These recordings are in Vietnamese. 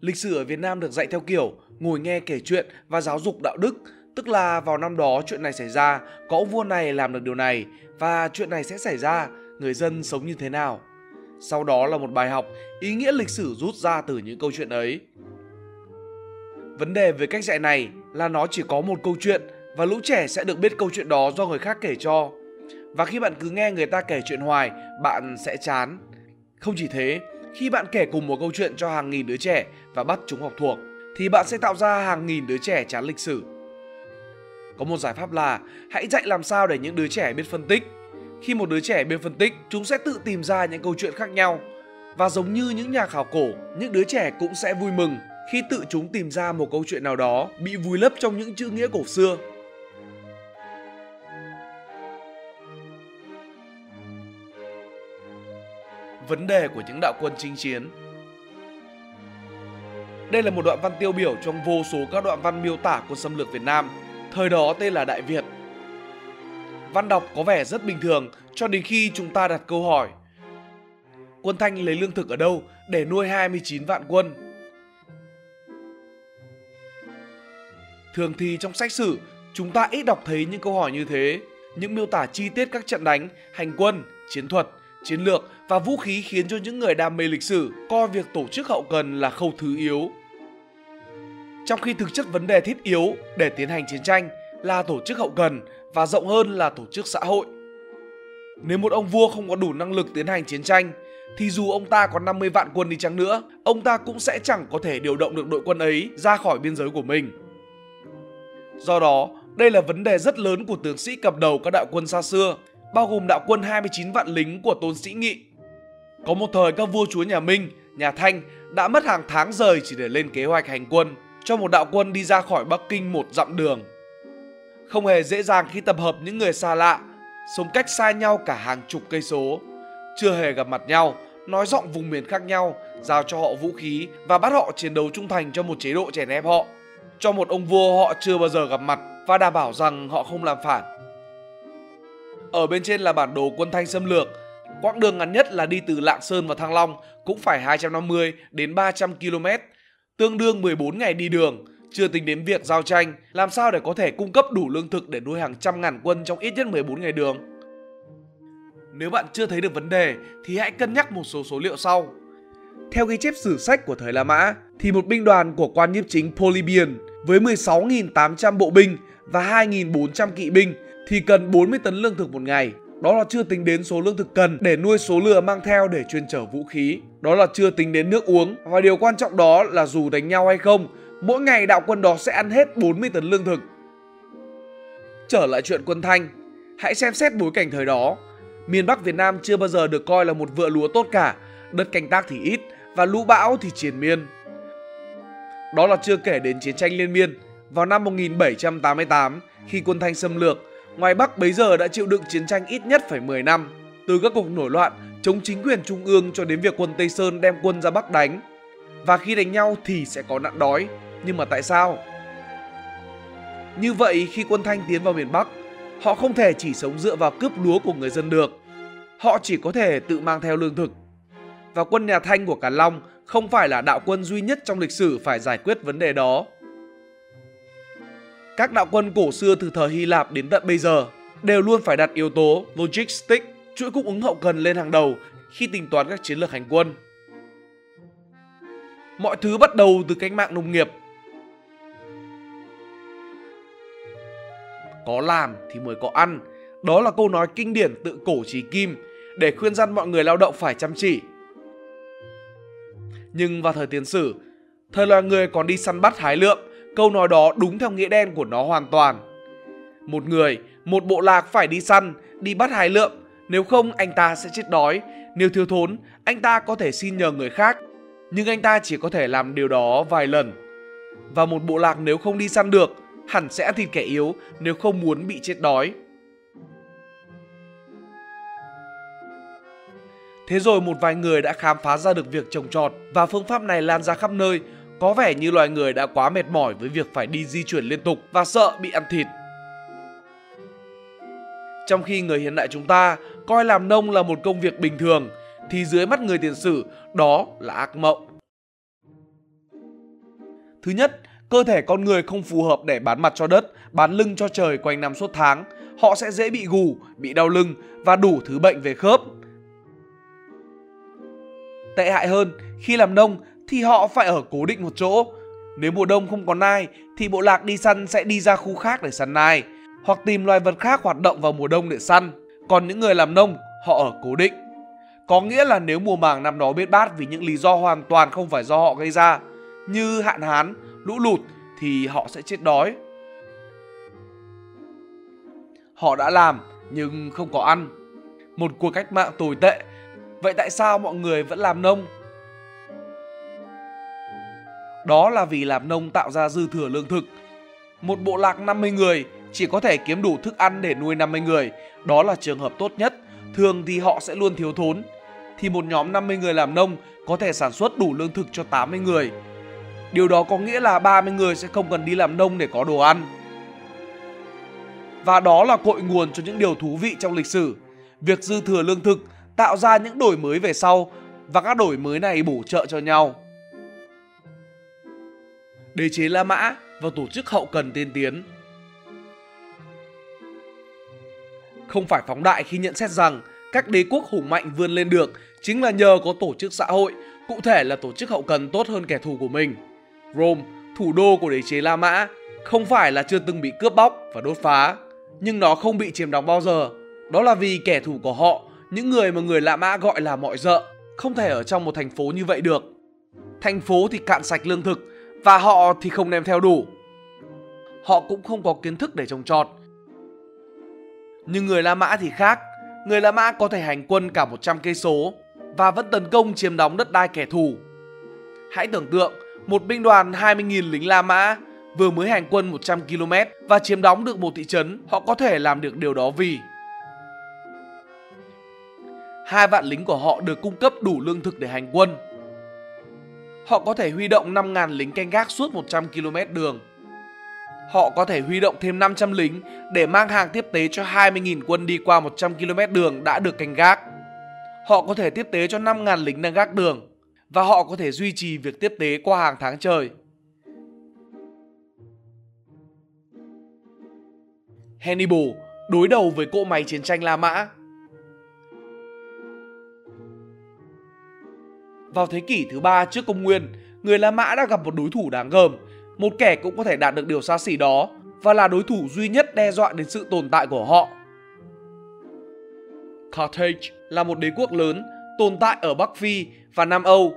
Lịch sử ở Việt Nam được dạy theo kiểu ngồi nghe kể chuyện và giáo dục đạo đức, tức là vào năm đó chuyện này xảy ra, có ông vua này làm được điều này và chuyện này sẽ xảy ra, người dân sống như thế nào. Sau đó là một bài học, ý nghĩa lịch sử rút ra từ những câu chuyện ấy. Vấn đề với cách dạy này là nó chỉ có một câu chuyện và lũ trẻ sẽ được biết câu chuyện đó do người khác kể cho. Và khi bạn cứ nghe người ta kể chuyện hoài, bạn sẽ chán. Không chỉ thế, khi bạn kể cùng một câu chuyện cho hàng nghìn đứa trẻ và bắt chúng học thuộc, thì bạn sẽ tạo ra hàng nghìn đứa trẻ chán lịch sử. Có một giải pháp là hãy dạy làm sao để những đứa trẻ biết phân tích. Khi một đứa trẻ biết phân tích, chúng sẽ tự tìm ra những câu chuyện khác nhau. Và giống như những nhà khảo cổ, những đứa trẻ cũng sẽ vui mừng khi tự chúng tìm ra một câu chuyện nào đó bị vùi lấp trong những chữ nghĩa cổ xưa. Vấn đề của những đạo quân chinh chiến Đây là một đoạn văn tiêu biểu trong vô số các đoạn văn miêu tả quân xâm lược Việt Nam, thời đó tên là Đại Việt. Văn đọc có vẻ rất bình thường cho đến khi chúng ta đặt câu hỏi Quân Thanh lấy lương thực ở đâu để nuôi 29 vạn quân? Thường thì trong sách sử, chúng ta ít đọc thấy những câu hỏi như thế. Những miêu tả chi tiết các trận đánh, hành quân, chiến thuật, chiến lược và vũ khí khiến cho những người đam mê lịch sử coi việc tổ chức hậu cần là khâu thứ yếu. Trong khi thực chất vấn đề thiết yếu để tiến hành chiến tranh là tổ chức hậu cần và rộng hơn là tổ chức xã hội. Nếu một ông vua không có đủ năng lực tiến hành chiến tranh thì dù ông ta có 50 vạn quân đi chăng nữa, ông ta cũng sẽ chẳng có thể điều động được đội quân ấy ra khỏi biên giới của mình. Do đó, đây là vấn đề rất lớn của tướng sĩ cầm đầu các đạo quân xa xưa, bao gồm đạo quân 29 vạn lính của Tôn Sĩ Nghị. Có một thời các vua chúa nhà Minh, nhà Thanh đã mất hàng tháng rời chỉ để lên kế hoạch hành quân cho một đạo quân đi ra khỏi Bắc Kinh một dặm đường. Không hề dễ dàng khi tập hợp những người xa lạ, sống cách xa nhau cả hàng chục cây số, chưa hề gặp mặt nhau, nói giọng vùng miền khác nhau, giao cho họ vũ khí và bắt họ chiến đấu trung thành cho một chế độ chèn ép họ cho một ông vua họ chưa bao giờ gặp mặt và đảm bảo rằng họ không làm phản. Ở bên trên là bản đồ quân Thanh xâm lược. Quãng đường ngắn nhất là đi từ Lạng Sơn vào Thăng Long cũng phải 250 đến 300 km, tương đương 14 ngày đi đường, chưa tính đến việc giao tranh, làm sao để có thể cung cấp đủ lương thực để nuôi hàng trăm ngàn quân trong ít nhất 14 ngày đường. Nếu bạn chưa thấy được vấn đề thì hãy cân nhắc một số số liệu sau. Theo ghi chép sử sách của thời La Mã thì một binh đoàn của quan nhiếp chính Polybian với 16.800 bộ binh và 2.400 kỵ binh thì cần 40 tấn lương thực một ngày. Đó là chưa tính đến số lương thực cần để nuôi số lừa mang theo để chuyên chở vũ khí. Đó là chưa tính đến nước uống. Và điều quan trọng đó là dù đánh nhau hay không, mỗi ngày đạo quân đó sẽ ăn hết 40 tấn lương thực. Trở lại chuyện quân Thanh, hãy xem xét bối cảnh thời đó. Miền Bắc Việt Nam chưa bao giờ được coi là một vựa lúa tốt cả, đất canh tác thì ít và lũ bão thì triền miên. Đó là chưa kể đến chiến tranh liên miên. Vào năm 1788, khi quân Thanh xâm lược, ngoài Bắc bấy giờ đã chịu đựng chiến tranh ít nhất phải 10 năm, từ các cuộc nổi loạn chống chính quyền trung ương cho đến việc quân Tây Sơn đem quân ra Bắc đánh. Và khi đánh nhau thì sẽ có nạn đói, nhưng mà tại sao? Như vậy khi quân Thanh tiến vào miền Bắc, họ không thể chỉ sống dựa vào cướp lúa của người dân được. Họ chỉ có thể tự mang theo lương thực. Và quân nhà Thanh của Càn Long không phải là đạo quân duy nhất trong lịch sử phải giải quyết vấn đề đó. Các đạo quân cổ xưa từ thời Hy Lạp đến tận bây giờ đều luôn phải đặt yếu tố logistics, chuỗi cung ứng hậu cần lên hàng đầu khi tính toán các chiến lược hành quân. Mọi thứ bắt đầu từ cách mạng nông nghiệp. Có làm thì mới có ăn. Đó là câu nói kinh điển tự cổ trí kim để khuyên răn mọi người lao động phải chăm chỉ, nhưng vào thời tiền sử, thời loài người còn đi săn bắt hái lượm, câu nói đó đúng theo nghĩa đen của nó hoàn toàn. Một người, một bộ lạc phải đi săn, đi bắt hái lượm, nếu không anh ta sẽ chết đói, nếu thiếu thốn, anh ta có thể xin nhờ người khác, nhưng anh ta chỉ có thể làm điều đó vài lần. Và một bộ lạc nếu không đi săn được, hẳn sẽ thịt kẻ yếu nếu không muốn bị chết đói. Thế rồi một vài người đã khám phá ra được việc trồng trọt và phương pháp này lan ra khắp nơi, Có vẻ như loài người đã quá mệt mỏi với việc phải đi di chuyển liên tục và sợ bị ăn thịt. Trong khi người hiện đại chúng ta coi làm nông là một công việc bình thường thì dưới mắt người tiền sử đó là ác mộng. Thứ nhất, cơ thể con người không phù hợp để bán mặt cho đất, bán lưng cho trời quanh năm suốt tháng. Họ sẽ dễ bị gù, bị đau lưng và đủ thứ bệnh về khớp. Tệ hại hơn, khi làm nông thì họ phải ở cố định một chỗ. Nếu mùa đông không có nai thì bộ lạc đi săn sẽ đi ra khu khác để săn nai hoặc tìm loài vật khác hoạt động vào mùa đông để săn. Còn những người làm nông, họ ở cố định. Có nghĩa là nếu mùa màng năm đó biết bát vì những lý do hoàn toàn không phải do họ gây ra, như hạn hán, lũ lụt thì họ sẽ chết đói. Họ đã làm nhưng không có ăn. Một cuộc cách mạng tồi tệ. Vậy tại sao mọi người vẫn làm nông? Đó là vì làm nông tạo ra dư thừa lương thực. Một bộ lạc 50 người chỉ có thể kiếm đủ thức ăn để nuôi 50 người. Đó là trường hợp tốt nhất. Thường thì họ sẽ luôn thiếu thốn. Thì một nhóm 50 người làm nông có thể sản xuất đủ lương thực cho 80 người. Điều đó có nghĩa là 30 người sẽ không cần đi làm nông để có đồ ăn. Và đó là cội nguồn cho những điều thú vị trong lịch sử. Việc dư thừa lương thực tạo ra những đổi mới về sau và các đổi mới này bổ trợ cho nhau. Đế chế La Mã và tổ chức hậu cần tiên tiến Không phải phóng đại khi nhận xét rằng các đế quốc hùng mạnh vươn lên được chính là nhờ có tổ chức xã hội, cụ thể là tổ chức hậu cần tốt hơn kẻ thù của mình. Rome, thủ đô của đế chế La Mã, không phải là chưa từng bị cướp bóc và đốt phá, nhưng nó không bị chiếm đóng bao giờ. Đó là vì kẻ thù của họ, những người mà người La Mã gọi là mọi dợ, không thể ở trong một thành phố như vậy được. Thành phố thì cạn sạch lương thực và họ thì không đem theo đủ. Họ cũng không có kiến thức để trồng trọt. Nhưng người La Mã thì khác, người La Mã có thể hành quân cả 100 cây số và vẫn tấn công chiếm đóng đất đai kẻ thù. Hãy tưởng tượng một binh đoàn 20.000 lính La Mã vừa mới hành quân 100 km và chiếm đóng được một thị trấn, họ có thể làm được điều đó vì hai vạn lính của họ được cung cấp đủ lương thực để hành quân. Họ có thể huy động 5.000 lính canh gác suốt 100 km đường. Họ có thể huy động thêm 500 lính để mang hàng tiếp tế cho 20.000 quân đi qua 100 km đường đã được canh gác. Họ có thể tiếp tế cho 5.000 lính đang gác đường và họ có thể duy trì việc tiếp tế qua hàng tháng trời. Hannibal đối đầu với cỗ máy chiến tranh La Mã. Vào thế kỷ thứ ba trước công nguyên, người La Mã đã gặp một đối thủ đáng gờm, một kẻ cũng có thể đạt được điều xa xỉ đó và là đối thủ duy nhất đe dọa đến sự tồn tại của họ. Carthage là một đế quốc lớn tồn tại ở Bắc Phi và Nam Âu,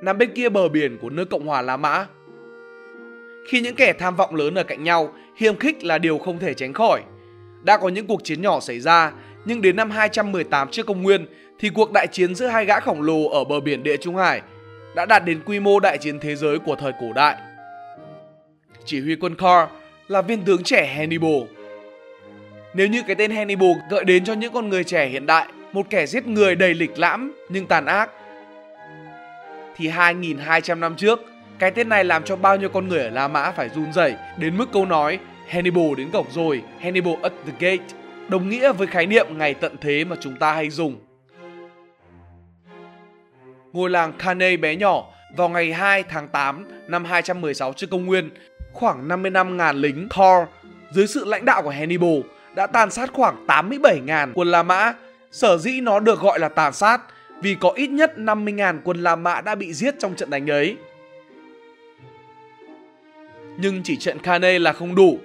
nằm bên kia bờ biển của nước Cộng hòa La Mã. Khi những kẻ tham vọng lớn ở cạnh nhau, hiềm khích là điều không thể tránh khỏi. Đã có những cuộc chiến nhỏ xảy ra, nhưng đến năm 218 trước công nguyên thì cuộc đại chiến giữa hai gã khổng lồ ở bờ biển Địa Trung Hải đã đạt đến quy mô đại chiến thế giới của thời cổ đại. Chỉ huy quân Carr là viên tướng trẻ Hannibal. Nếu như cái tên Hannibal gợi đến cho những con người trẻ hiện đại, một kẻ giết người đầy lịch lãm nhưng tàn ác, thì 2.200 năm trước, cái tên này làm cho bao nhiêu con người ở La Mã phải run rẩy đến mức câu nói Hannibal đến cổng rồi, Hannibal at the gate, đồng nghĩa với khái niệm ngày tận thế mà chúng ta hay dùng. Ngôi làng Kane bé nhỏ vào ngày 2 tháng 8 năm 216 trước công nguyên, khoảng 55.000 lính Thor dưới sự lãnh đạo của Hannibal đã tàn sát khoảng 87.000 quân La Mã. Sở dĩ nó được gọi là tàn sát vì có ít nhất 50.000 quân La Mã đã bị giết trong trận đánh ấy. Nhưng chỉ trận Kane là không đủ.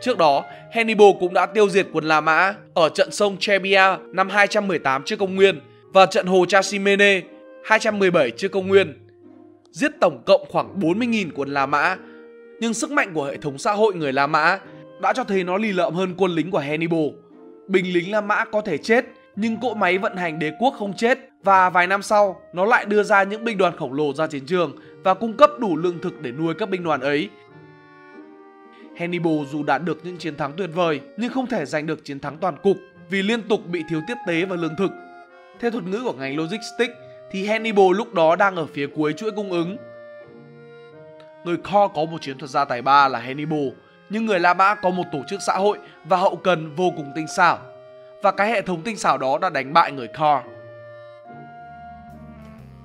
Trước đó, Hannibal cũng đã tiêu diệt quân La Mã ở trận sông Trebia năm 218 trước công nguyên và trận hồ Trasimene 217 trước công nguyên. Giết tổng cộng khoảng 40.000 quân La Mã. Nhưng sức mạnh của hệ thống xã hội người La Mã đã cho thấy nó lì lợm hơn quân lính của Hannibal. Binh lính La Mã có thể chết, nhưng cỗ máy vận hành đế quốc không chết và vài năm sau nó lại đưa ra những binh đoàn khổng lồ ra chiến trường và cung cấp đủ lương thực để nuôi các binh đoàn ấy. Hannibal dù đạt được những chiến thắng tuyệt vời nhưng không thể giành được chiến thắng toàn cục vì liên tục bị thiếu tiếp tế và lương thực. Theo thuật ngữ của ngành logistics thì Hannibal lúc đó đang ở phía cuối chuỗi cung ứng. người Kho có một chiến thuật gia tài ba là Hannibal, nhưng người La Mã có một tổ chức xã hội và hậu cần vô cùng tinh xảo. Và cái hệ thống tinh xảo đó đã đánh bại người Kho.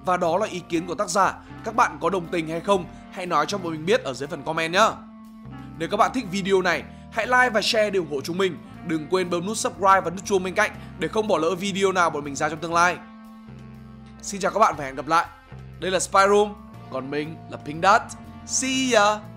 Và đó là ý kiến của tác giả. Các bạn có đồng tình hay không? Hãy nói cho bọn mình biết ở dưới phần comment nhé. Nếu các bạn thích video này, hãy like và share để ủng hộ chúng mình. Đừng quên bấm nút subscribe và nút chuông bên cạnh để không bỏ lỡ video nào bọn mình ra trong tương lai. Xin chào các bạn và hẹn gặp lại. Đây là Spy Room, còn mình là Pink Dot. See ya!